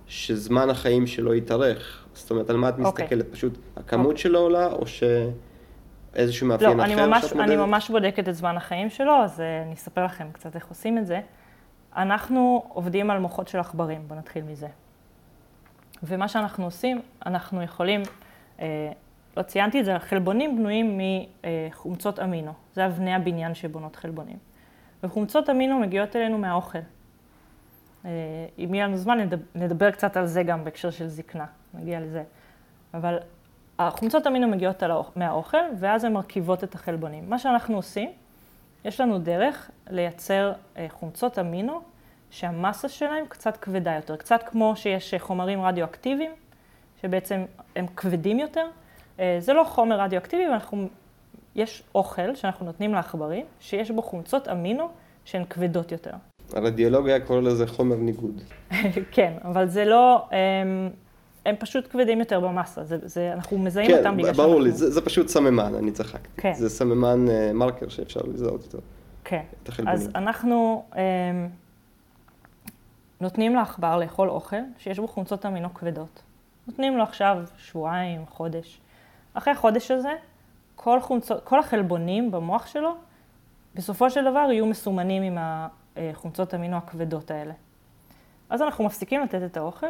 שזמן החיים שלו יתארך? זאת אומרת, על מה את אוקיי. מסתכלת? Okay. פשוט הכמות okay. שלו עולה, או שאיזשהו מאפיין לא, אחר ממש, שאת מודדת? אני ממש בודקת את זמן החיים שלו, אז אה, אני אספר לכם קצת איך עושים את זה. אנחנו עובדים על מוחות של עכברים, בוא נתחיל מזה. ומה שאנחנו עושים, אנחנו יכולים, אה, לא ציינתי את זה, חלבונים בנויים מחומצות אמינו. זה אבני הבניין שבונות חלבונים. וחומצות אמינו מגיעות אלינו מהאוכל. אה, אם יהיה לנו זמן, נדבר, נדבר קצת על זה גם בהקשר של זקנה, נגיע לזה. אבל החומצות אמינו מגיעות מהאוכל, ואז הן מרכיבות את החלבונים. מה שאנחנו עושים, יש לנו דרך לייצר אה, חומצות אמינו שהמסה שלהם קצת כבדה יותר, קצת כמו שיש חומרים רדיואקטיביים, שבעצם הם כבדים יותר. אה, זה לא חומר רדיואקטיבי, ואנחנו, יש אוכל שאנחנו נותנים לעכברים, שיש בו חומצות אמינו שהן כבדות יותר. הרדיולוגיה קורא לזה חומר ניגוד. *laughs* כן, אבל זה לא, הם, פשוט כבדים יותר במסה, זה, זה, אנחנו מזהים כן, אותם בגלל שאנחנו... כן, ברור לי, זה, זה פשוט סממן, אני צחקתי. כן. זה סממן uh, מרקר שאפשר לזהות איתו. כן, אז אנחנו um, נותנים לעכבר לאכול אוכל שיש בו חומצות אמינו כבדות. נותנים לו עכשיו שבועיים, חודש. אחרי החודש הזה, כל, חומצות, כל החלבונים במוח שלו, בסופו של דבר יהיו מסומנים עם החומצות אמינו הכבדות האלה. אז אנחנו מפסיקים לתת את האוכל,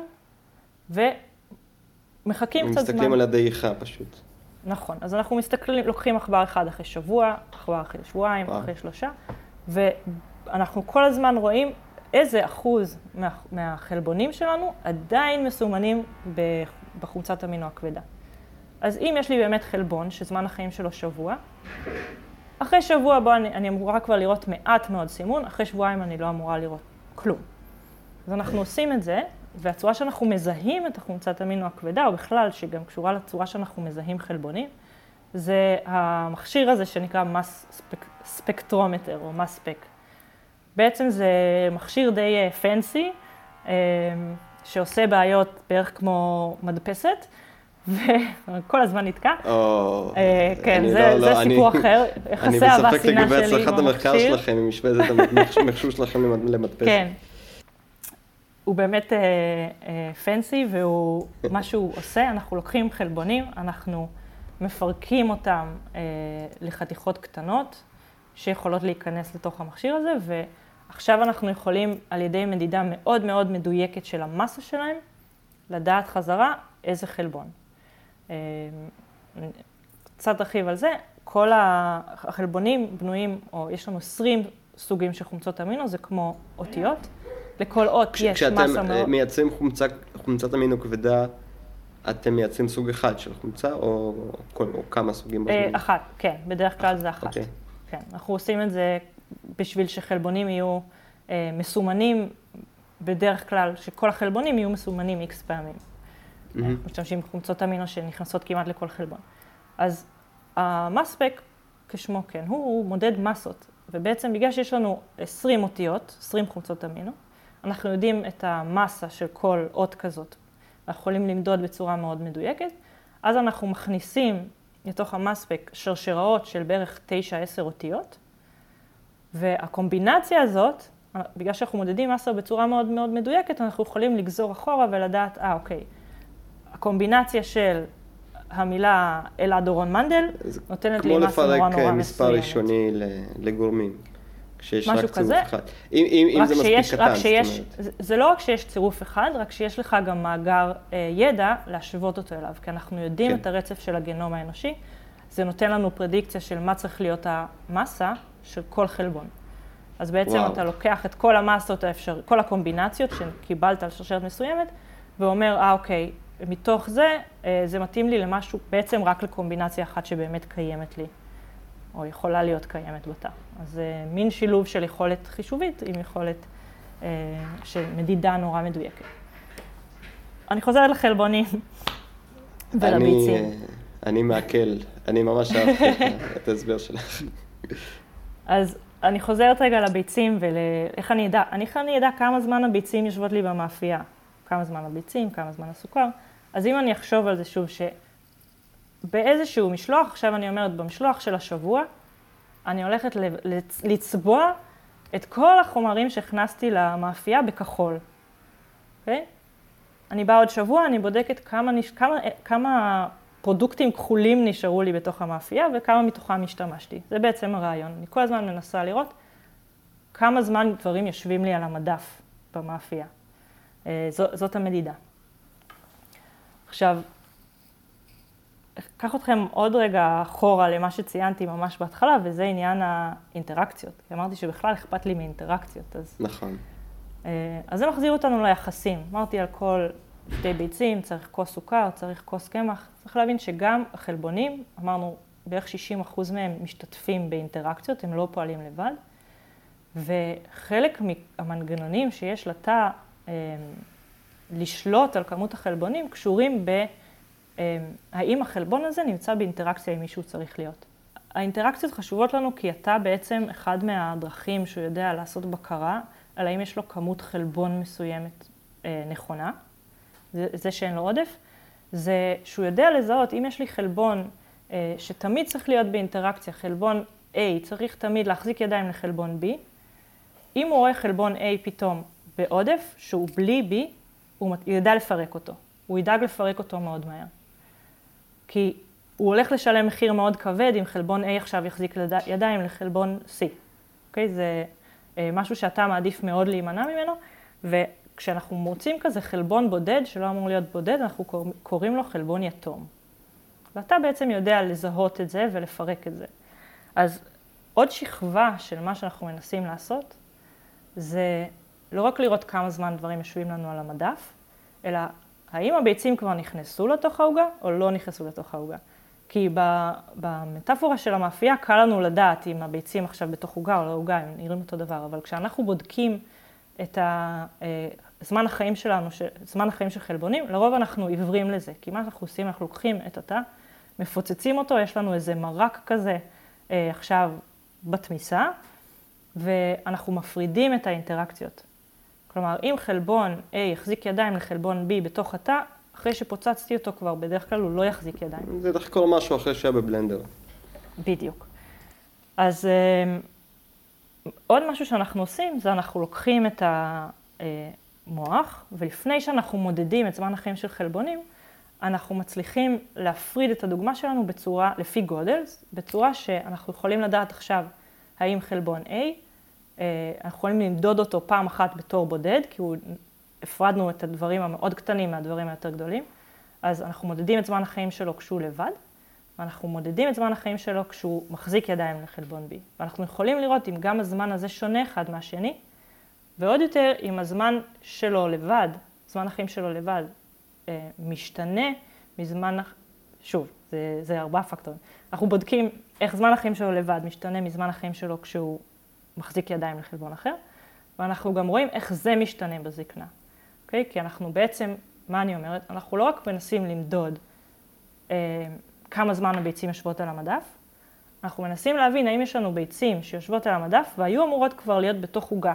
ומחכים קצת זמן. מסתכלים על הדעיכה פשוט. נכון, אז אנחנו מסתכלים, לוקחים עכבר אחד אחרי שבוע, עכבר אחרי שבועיים. אחרי שלושה, ואנחנו כל הזמן רואים איזה אחוז מה, מהחלבונים שלנו עדיין מסומנים בחומצת אמינו הכבדה. אז אם יש לי באמת חלבון, שזמן החיים שלו שבוע, אחרי שבוע בו אני, אני אמורה כבר לראות מעט מאוד סימון, אחרי שבועיים אני לא אמורה לראות כלום. אז אנחנו עושים את זה, והצורה שאנחנו מזהים את החומצת אמינו הכבדה, או בכלל, שגם קשורה לצורה שאנחנו מזהים חלבונים, זה המכשיר הזה שנקרא מס ספק, ספקטרומטר, או מס ספק. בעצם זה מכשיר די פנסי, אה, שעושה בעיות בערך כמו מדפסת, וכל הזמן נתקע. או... כן, אני זה לא- זה לא, אני- סיפור אחר. יחסי אהבה אני בספק שנאה לגבי שלי עם הצלחת המחקר המכשיר. שלכם, השווה את המחשוב שלכם למד- למדפסת. כן. הוא באמת אה, אה, פנסי, והוא, מה שהוא עושה, אנחנו לוקחים חלבונים, אנחנו מפרקים אותם אה, לחתיכות קטנות, שיכולות להיכנס לתוך המכשיר הזה, ועכשיו אנחנו יכולים, על ידי מדידה מאוד מאוד מדויקת של המסה שלהם, לדעת חזרה איזה חלבון. אה, קצת ארחיב על זה, כל החלבונים בנויים, או יש לנו 20 סוגים של חומצות אמינו, זה כמו אותיות. לכל אות כש- יש כשאתם מסה אה, מאוד... מייצרים חומצה- חומצת אמינו כבדה, אתם מייצרים סוג אחד של חומצה, או כל- או כמה סוגים אה, בזמן? אחת, כן, בדרך כלל זה אחת. אוקיי. כן, אנחנו עושים את זה בשביל שחלבונים יהיו אה, מסומנים, בדרך כלל, שכל החלבונים יהיו מסומנים איקס פעמים. אנחנו משתמשים בחומצות אמינו שנכנסות כמעט לכל חלבון. אז המספק, כשמו כן, הוא, הוא מודד מסות, ובעצם בגלל שיש לנו 20 אותיות, 20 חומצות אמינו, אנחנו יודעים את המסה של כל אות כזאת. אנחנו יכולים למדוד בצורה מאוד מדויקת, אז אנחנו מכניסים לתוך המספק שרשראות של בערך 9-10 אותיות, והקומבינציה הזאת, בגלל שאנחנו מודדים מסה בצורה מאוד מאוד מדויקת, אנחנו יכולים לגזור אחורה ולדעת, אה, אוקיי, הקומבינציה של המילה אלעד דורון מנדל נותנת לי מסה כמו נורא לפרק נורא אה, מספר מסוימת. ראשוני ל- לגורמים, כשיש משהו רק צירוף כזה. אחד. אם- אם אם זה מספיק שיש, קטן, רק זאת שיש, אומרת. זה, זה לא רק שיש צירוף אחד, רק שיש לך גם מאגר אה, ידע להשוות אותו אליו, כי אנחנו יודעים כן. את הרצף של הגנום האנושי, זה נותן לנו פרדיקציה של מה צריך להיות המסה של כל חלבון. אז בעצם וואו. אתה לוקח את כל המסות האפשר, כל הקומבינציות שקיבלת על שרשרת מסוימת, ואומר, אה, אוקיי, מתוך זה, אה, זה מתאים לי למשהו, בעצם רק לקומבינציה אחת שבאמת קיימת לי, או יכולה להיות קיימת בתא. אז זה מין שילוב של יכולת חישובית עם יכולת אה, של מדידה נורא מדויקת. אני חוזרת לחלבונים *laughs* ולביצים. אה, אני מעכל, אני ממש אהבתי *laughs* את ההסבר שלך. אז אני חוזרת רגע לביצים ואיך אני אדע, אני- איך אני אדע כמה זמן הביצים יושבות לי במאפייה. כמה זמן הביצים, כמה זמן הסוכר. אז אם אני אחשוב על זה שוב, שבאיזשהו משלוח, עכשיו אני אומרת, במשלוח של השבוע, אני הולכת לצבוע את כל החומרים שהכנסתי למאפייה בכחול. אוקיי? אני באה עוד שבוע, אני בודקת כמה, נש... כמה, כמה פרודוקטים כחולים נשארו לי בתוך המאפייה וכמה מתוכם השתמשתי. זה בעצם הרעיון. אני כל הזמן מנסה לראות כמה זמן דברים יושבים לי על המדף במאפייה. אה, זאת המדידה. עכשיו, אקח אתכם עוד רגע אחורה למה שציינתי ממש בהתחלה, וזה עניין האינטראקציות. כי אמרתי שבכלל אכפת לי מאינטראקציות, אז נכון. אה, אז זה מחזיר אותנו ליחסים. אמרתי על כל שתי ביצים, צריך כוס סוכר, צריך כוס קמח. צריך להבין שגם החלבונים, אמרנו, בערך 60% מהם משתתפים באינטראקציות, הם לא פועלים לבד. וחלק מהמנגנונים שיש לתא אה, לשלוט על כמות החלבונים קשורים ב... אה, האם החלבון הזה נמצא באינטראקציה עם מי שהוא צריך להיות. האינטראקציות חשובות לנו כי התא בעצם אחד מהדרכים שהוא יודע לעשות בקרה על האם יש לו כמות חלבון מסוימת אה, נכונה, זה, זה שאין לו עודף, זה שהוא יודע לזהות אם יש לי חלבון אה, שתמיד צריך להיות באינטראקציה, חלבון A צריך תמיד להחזיק ידיים לחלבון B, אם הוא רואה חלבון A פתאום בעודף, שהוא בלי B, הוא ידע לפרק אותו. הוא ידאג לפרק אותו מאוד מהר. כי הוא הולך לשלם מחיר מאוד כבד אם חלבון A עכשיו יחזיק ידיים לחלבון C. אוקיי? זה אה, משהו שאתה מעדיף מאוד להימנע ממנו, וכשאנחנו מוצאים כזה חלבון בודד, שלא אמור להיות בודד, אנחנו קוראים לו חלבון יתום. ואתה בעצם יודע לזהות את זה ולפרק את זה. אז עוד שכבה של מה שאנחנו מנסים לעשות, זה לא רק לראות כמה זמן דברים יושבים לנו על המדף, אלא האם הביצים כבר נכנסו לתוך העוגה או לא נכנסו לתוך העוגה. כי במטאפורה של המאפייה קל לנו לדעת אם הביצים עכשיו בתוך עוגה או לא עוגה, הם נראים אותו דבר, אבל כשאנחנו בודקים את זמן החיים שלנו, זמן החיים של חלבונים, לרוב אנחנו עיוורים לזה. כי מה שאנחנו עושים, אנחנו לוקחים את התא, מפוצצים אותו, יש לנו איזה מרק כזה אה, עכשיו בתמיסה, ואנחנו מפרידים את האינטראקציות. כלומר, אם חלבון A יחזיק ידיים לחלבון B בתוך התא, אחרי שפוצצתי אותו כבר, בדרך כלל הוא לא יחזיק ידיים. זה דרך כל משהו אחרי שהיה בבלנדר. בדיוק. אז אה, עוד משהו שאנחנו עושים, זה אנחנו לוקחים את המוח, ולפני שאנחנו מודדים את זמן החיים של חלבונים, אנחנו מצליחים להפריד את הדוגמה שלנו בצורה, לפי גודל, בצורה שאנחנו יכולים לדעת עכשיו האם חלבון A, אה, אנחנו יכולים למדוד אותו פעם אחת בתור בודד, כי הוא, הפרדנו את הדברים המאוד קטנים מהדברים היותר גדולים, אז אנחנו מודדים את זמן החיים שלו כשהוא לבד, ואנחנו מודדים את זמן החיים שלו כשהוא מחזיק ידיים לחלבון B. ואנחנו יכולים לראות אם גם הזמן הזה שונה אחד מהשני, ועוד יותר, אם הזמן שלו לבד, זמן החיים שלו לבד, אה, משתנה מזמן, שוב, זה, זה ארבעה פקטורים. אנחנו בודקים איך זמן החיים שלו לבד משתנה מזמן החיים שלו כשהוא מחזיק ידיים לחלבון אחר, ואנחנו גם רואים איך זה משתנה בזקנה. אוקיי? כי אנחנו בעצם, מה אני אומרת? אנחנו לא רק מנסים למדוד אה, כמה זמן הביצים יושבות על המדף, אנחנו מנסים להבין האם יש לנו ביצים שיושבות על המדף והיו אמורות כבר להיות בתוך עוגה.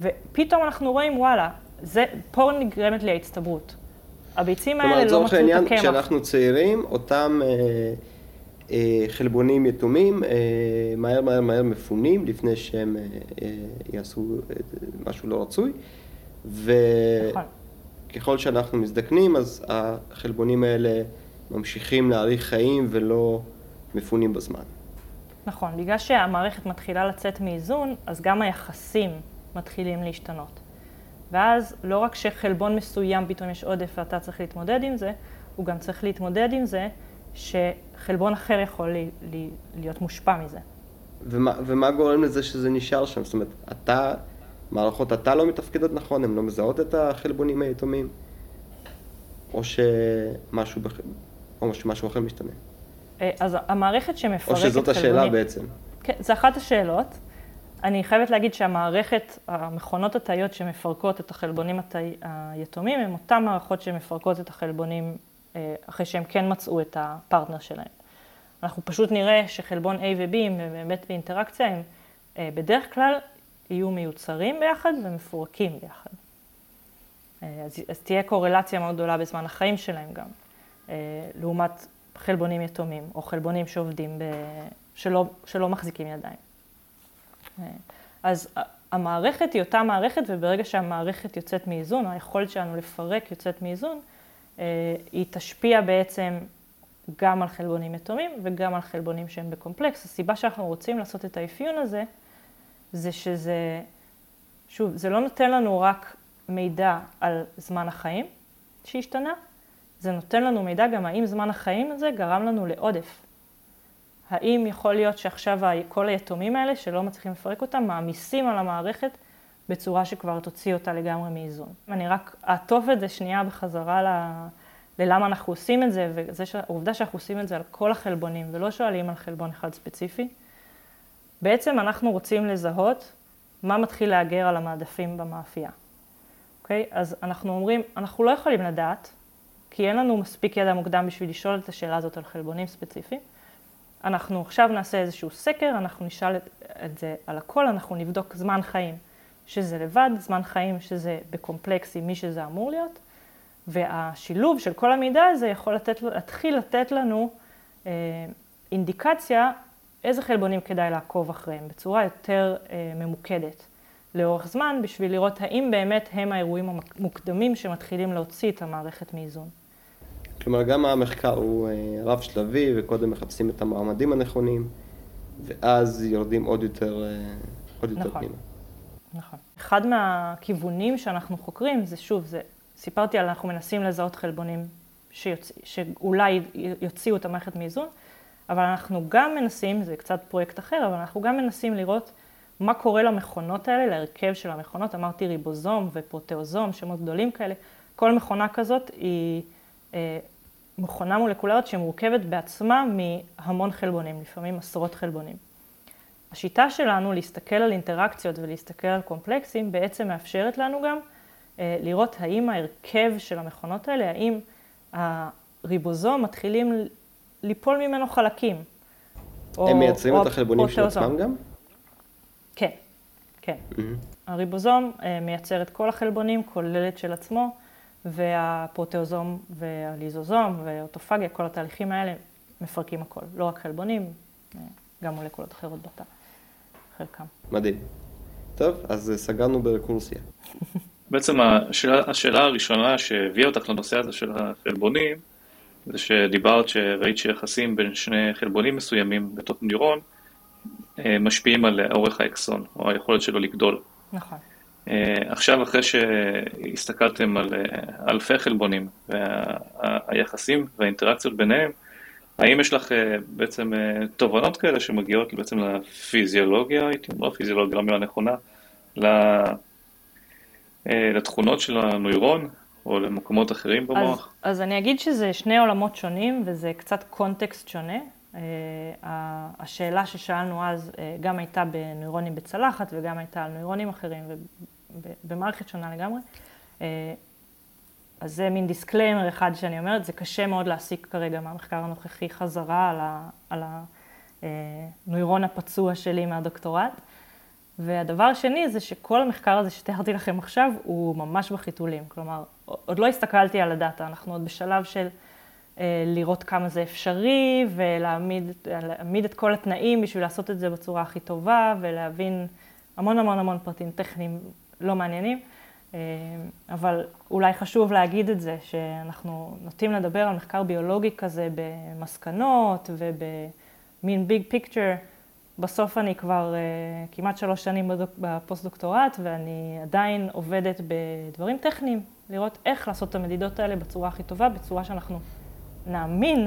ופתאום אנחנו רואים, וואלה, זה, פה נגרמת לי ההצטברות. הביצים האלה לא מצאו את הקמח. כלומר, לצורך העניין, כשאנחנו צעירים, אותם אה, אה, חלבונים יתומים אה, מהר מהר מהר מפונים לפני שהם אה, אה, יעשו אה, משהו לא רצוי. וככל נכון. שאנחנו מזדקנים, אז החלבונים האלה ממשיכים להאריך חיים ולא מפונים בזמן. נכון, בגלל שהמערכת מתחילה לצאת מאיזון, אז גם היחסים מתחילים להשתנות. ואז לא רק שחלבון מסוים פתאום יש עודף ואתה צריך להתמודד עם זה, הוא גם צריך להתמודד עם זה שחלבון אחר יכול לי, לי, להיות מושפע מזה. ומה, ומה גורם לזה שזה נשאר שם? זאת אומרת, אתה, מערכות התא לא מתפקדות נכון, הן לא מזהות את החלבונים היתומים? או שמשהו, בח... או שמשהו אחר משתנה? אה, אז המערכת שמפרקת חלבונים... או שזאת השאלה חלבונים, בעצם. כן, זו אחת השאלות. אני חייבת להגיד שהמערכת, המכונות התאיות שמפרקות את החלבונים התאי, היתומים, הן אותן מערכות שמפרקות את החלבונים אחרי שהם כן מצאו את הפרטנר שלהם. אנחנו פשוט נראה שחלבון A ו-B הם באמת באינטראקציה, הם אה, בדרך כלל יהיו מיוצרים ביחד ומפורקים ביחד. אה, אז, אז תהיה קורלציה מאוד גדולה בזמן החיים שלהם גם, לעומת חלבונים יתומים או חלבונים שעובדים, ב... שלא, שלא מחזיקים ידיים. אז המערכת היא אותה מערכת, וברגע שהמערכת יוצאת מאיזון, היכולת שלנו לפרק יוצאת מאיזון, אה, היא תשפיע בעצם גם על חלבונים יתומים וגם על חלבונים שהם בקומפלקס. הסיבה שאנחנו רוצים לעשות את האפיון הזה, זה שזה, שוב, זה לא נותן לנו רק מידע על זמן החיים שהשתנה, זה נותן לנו מידע גם האם זמן החיים הזה גרם לנו לעודף. האם יכול להיות שעכשיו כל היתומים האלה, שלא מצליחים לפרק אותם, מעמיסים על המערכת בצורה שכבר תוציא אותה לגמרי מאיזון. אני רק אעטוף את זה שנייה בחזרה ל... ללמה אנחנו עושים את זה, והעובדה שאנחנו עושים את זה על כל החלבונים ולא שואלים על חלבון אחד ספציפי. בעצם אנחנו רוצים לזהות מה מתחיל להגר על המעדפים במאפייה. אוקיי? אז אנחנו אומרים, אנחנו לא יכולים לדעת, כי אין לנו מספיק ידע מוקדם בשביל לשאול את השאלה הזאת על חלבונים ספציפיים. אנחנו עכשיו נעשה איזשהו סקר, אנחנו נשאל את, זה על הכל, אנחנו נבדוק זמן חיים שזה לבד, זמן חיים שזה בקומפלקס עם מי שזה אמור להיות, והשילוב של כל המידע הזה יכול לתת, להתחיל לתת לנו אה, אינדיקציה איזה חלבונים כדאי לעקוב אחריהם בצורה יותר אה, ממוקדת לאורך זמן, בשביל לראות האם באמת הם האירועים המוקדמים שמתחילים להוציא את המערכת מאיזון. כלומר, גם המחקר הוא אה, רב-שלבי, וקודם מחפשים את המעמדים הנכונים, ואז יורדים עוד יותר, אה, עוד יותר נכון, פנימה. נכון. אחד מהכיוונים שאנחנו חוקרים זה, שוב, זה, סיפרתי על אנחנו מנסים לזהות חלבונים שיוצ... שאולי יוציאו את המערכת מאיזון, אבל אנחנו גם מנסים, זה קצת פרויקט אחר, אבל אנחנו גם מנסים לראות מה קורה למכונות האלה, להרכב של המכונות. אמרתי ריבוזום ופרוטאוזום, שמות גדולים כאלה. כל מכונה כזאת היא... אה, מכונה מולקולרית שמורכבת בעצמה מהמון חלבונים, לפעמים עשרות חלבונים. השיטה שלנו להסתכל על אינטראקציות ולהסתכל על קומפלקסים בעצם מאפשרת לנו גם אה, לראות האם ההרכב של המכונות האלה, האם הריבוזום מתחילים ליפול ממנו חלקים. הם מייצרים את החלבונים של עצמם גם? כן, כן. Mm-hmm. הריבוזום אה, מייצר את כל החלבונים, כולל את של עצמו, והפרוטאוזום והליזוזום ואוטופגיה, כל התהליכים האלה מפרקים הכל. לא רק חלבונים, אה, גם מולקולות אחרות בתא, חלקם. מדהים. טוב, אז סגרנו ברקורסיה. *laughs* בעצם השאלה, השאלה הראשונה שהביאה אותך לנושא הזה של החלבונים, זה שדיברת שראית שיחסים בין שני חלבונים מסוימים בתוך נירון אה, משפיעים על אורך האקסון, או היכולת שלו לגדול. נכון. אה, עכשיו, אחרי שהסתכלתם על אה, אלפי חלבונים והיחסים והאינטראקציות ביניהם, האם יש לך בעצם תובנות כאלה שמגיעות בעצם לפיזיולוגיה, הייתי אומר, פיזיולוגיה לא מילה נכונה, לתכונות של הנוירון, או למקומות אחרים במוח? אז, אז אני אגיד שזה שני עולמות שונים וזה קצת קונטקסט שונה. השאלה ששאלנו אז גם הייתה בנוירונים בצלחת וגם הייתה על נוירונים אחרים ובמערכת שונה לגמרי. אז זה מין disclaimer אחד שאני אומרת, זה קשה מאוד להסיק כרגע מהמחקר הנוכחי חזרה על, הנוירון הפצוע שלי מהדוקטורט. והדבר השני זה שכל המחקר הזה שתיארתי לכם עכשיו הוא ממש בחיתולים. כלומר, עוד לא הסתכלתי על הדאטה, אנחנו עוד בשלב של אה, לראות כמה זה אפשרי ולהעמיד את כל התנאים בשביל לעשות את זה בצורה הכי טובה ולהבין המון המון המון פרטים טכניים לא מעניינים. אה, אבל אולי חשוב להגיד את זה, שאנחנו נוטים לדבר על מחקר ביולוגי כזה במסקנות ובמין big picture. בסוף אני כבר אה, כמעט שלוש שנים בפוסט-דוקטורט, ואני עדיין עובדת בדברים טכניים, לראות איך לעשות את המדידות האלה בצורה הכי טובה, בצורה שאנחנו נאמין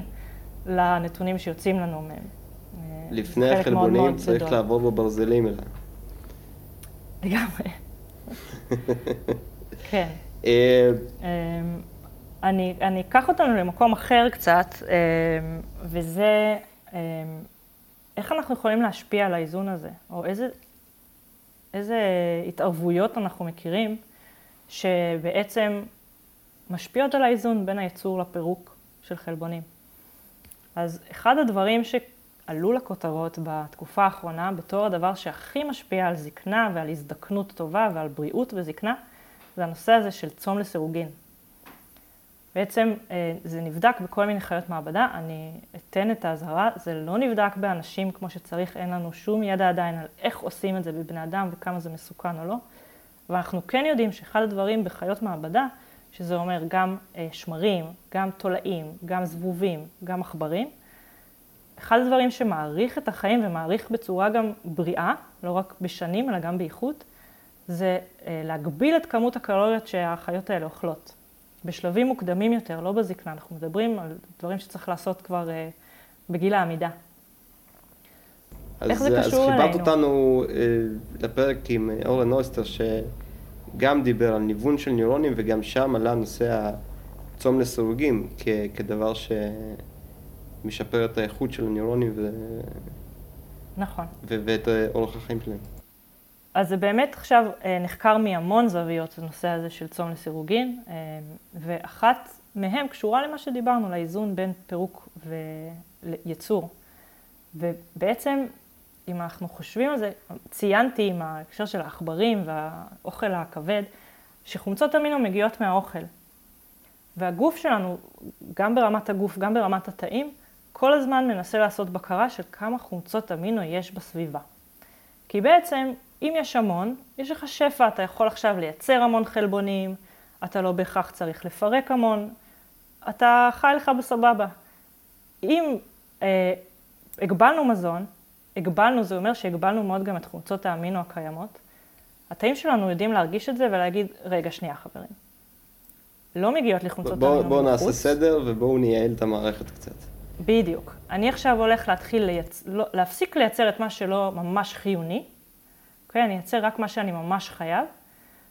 לנתונים שיוצאים לנו מהם. אה, לפני החלבונים צריך. לעבור בברזלים אליי. לגמרי. כן. אה, אני, אני אקח אותנו למקום אחר קצת, וזה איך אנחנו יכולים להשפיע על האיזון הזה, או איזה, איזה התערבויות אנחנו מכירים שבעצם משפיעות על האיזון בין הייצור לפירוק של חלבונים. אז אחד הדברים שעלו לכותרות בתקופה האחרונה בתור הדבר שהכי משפיע על זקנה ועל הזדקנות טובה ועל בריאות וזקנה, זה הנושא הזה של צום לסירוגין. בעצם אה, זה נבדק בכל מיני חיות מעבדה, אני אתן את האזהרה, זה לא נבדק באנשים כמו שצריך, אין לנו שום ידע עדיין על איך עושים את זה בבני אדם וכמה זה מסוכן או לא, אבל אנחנו כן יודעים שאחד הדברים בחיות מעבדה, שזה אומר גם אה, שמרים, גם תולעים, גם זבובים, גם עכברים, אחד הדברים שמעריך את החיים ומעריך בצורה גם בריאה, לא רק בשנים אלא גם באיכות, זה אה, להגביל את כמות הקלוריות שהחיות האלה אוכלות. בשלבים מוקדמים יותר, לא בזקנה, אנחנו מדברים על דברים שצריך לעשות כבר uh, בגיל העמידה. אז, איך זה קשור אלינו? אז חיברת אותנו uh, לפרק עם אה, אורן אויסטר, שגם דיבר על ניוון של ניורונים, וגם שם עלה נושא הצום לסירוגים כ- כדבר שמשפר את האיכות של הניורונים ו... נכון. ו- ואת אורח החיים שלהם. אז זה באמת עכשיו אה, נחקר מהמון זוויות, הנושא הזה של צום לסירוגין, אה, ואחת מהן קשורה למה שדיברנו, לאיזון בין פירוק ויצור. ובעצם, אם אנחנו חושבים על זה, ציינתי עם ההקשר של העכברים והאוכל הכבד, שחומצות אמינו מגיעות מהאוכל. והגוף שלנו, גם ברמת הגוף, גם ברמת התאים, כל הזמן מנסה לעשות בקרה של כמה חומצות אמינו יש בסביבה. כי בעצם אם יש המון, יש לך שפע, אתה יכול עכשיו לייצר המון חלבונים, אתה לא בהכרח צריך לפרק המון, אתה חי לך בסבבה. אם אה, הגבלנו מזון, הגבלנו, זה אומר שהגבלנו מאוד גם את חומצות האמינו הקיימות, התאים שלנו יודעים להרגיש את זה ולהגיד, רגע, שנייה חברים. לא מגיעות לי חומצות בוא, האמינו בואו נעשה סדר ובואו נייעל את המערכת קצת. בדיוק. אני עכשיו הולך להתחיל לייצ... לא, להפסיק לייצר את מה שלא ממש חיוני, אוקיי? אני אייצר רק מה שאני ממש חייב,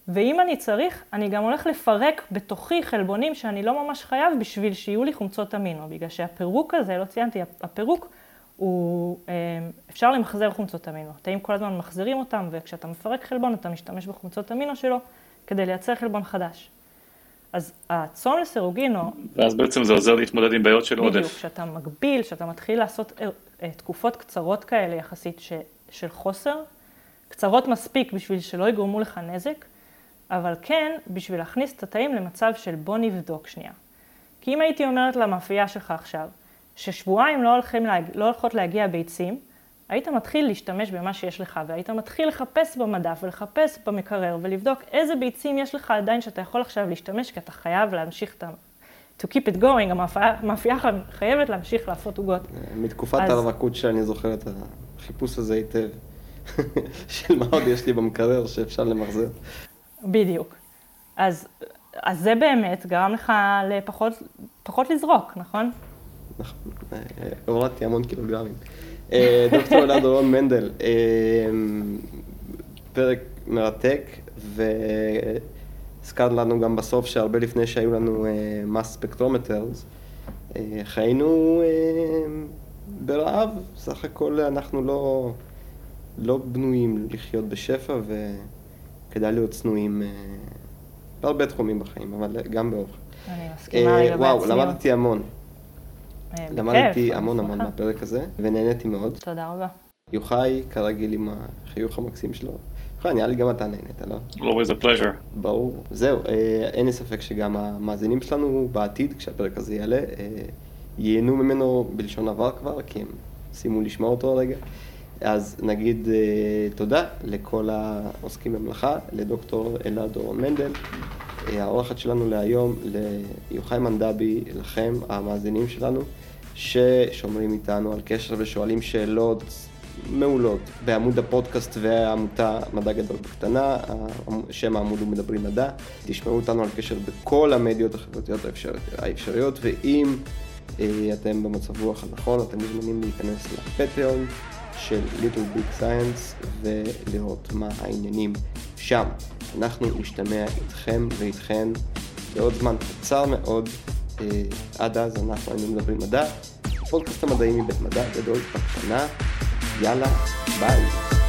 ואם אני צריך, אני גם הולך לפרק בתוכי חלבונים שאני לא ממש חייב בשביל שיהיו לי חומצות אמינו, בגלל שהפירוק הזה, לא ציינתי, הפירוק הוא, אה, אפשר למחזר חומצות אמינו. התאים כל הזמן מחזירים אותם, וכשאתה מפרק חלבון אתה משתמש בחומצות אמינו שלו כדי לייצר חלבון חדש. אז הצום לסירוגינו... ואז בעצם זה עוזר להתמודד עם בעיות של עודף. בדיוק, כשאתה מגביל, כשאתה מתחיל לעשות אה, אה, תקופות קצרות כאלה יחסית ש, של חוסר, קצרות מספיק בשביל שלא יגרמו לך נזק, אבל כן בשביל להכניס את התאים למצב של בוא נבדוק שנייה. כי אם הייתי אומרת למאפייה שלך עכשיו, ששבועיים לא, הולכים להג... לא הולכות להגיע ביצים, היית מתחיל להשתמש במה שיש לך, והיית מתחיל לחפש במדף ולחפש במקרר ולבדוק איזה ביצים יש לך עדיין שאתה יכול עכשיו להשתמש, כי אתה חייב להמשיך את ה... to keep it going, המאפייה חייבת להמשיך לעשות עוגות. מתקופת אז- הרווקות שלי אני זוכר את החיפוש הזה היטב, *laughs* של מה עוד יש לי במקרר שאפשר למחזר. בדיוק. אז, אז זה באמת גרם לך לפחות פחות לזרוק, נכון? נכון, אה, הורדתי המון קילוגרמים. אה, דוקטור אלעד דורון מנדל, אה, פרק מרתק, והזכרת לנו גם בסוף שהרבה לפני שהיו לנו מס ספקטרומטרס, חיינו אה, ברעב, סך הכל אנחנו לא, לא בנויים לחיות בשפע וכדאי להיות צנועים אה, בהרבה תחומים בחיים, אבל גם באוכל. אני מסכימה אה, לגבי וואו, הצניעות. למדתי המון. אה, למדתי המון המון. מהפרק הזה, ונהניתי מאוד. תודה רבה. יוחאי, כרגיל עם החיוך המקסים שלו. יוחאי, נראה לי גם אתה נהנית, לא? always a pleasure. ברור. זהו, אה, אין לי ספק שגם המאזינים שלנו בעתיד, כשהפרק הזה יעלה, אה, ייהנו ממנו בלשון עבר כבר, כי הם סיימו לשמוע אותו רגע. אז נגיד תודה לכל העוסקים במלאכה, לדוקטור אלעד דורון מנדל, האורחת שלנו להיום, ליוחאי מנדבי, לכם, המאזינים שלנו, ששומרים איתנו על קשר ושואלים שאלות מעולות בעמוד הפודקאסט והעמותה מדע גדול בקטנה, שם העמוד הוא מדברים מדע. תשמעו אותנו על קשר בכל המדיות החברתיות האפשר, האפשריות, ואם אה, אתם במצב רוח הנכון, אתם מוזמנים להיכנס לפטריון של Little Big Science ולראות מה העניינים שם. אנחנו נשתמע איתכם ואיתכן בעוד זמן קצר מאוד. אה, עד אז אנחנו היינו מדברים מדע, פודקאסט המדעי מבית מדע גדול בקטנה. יאללה, ביי.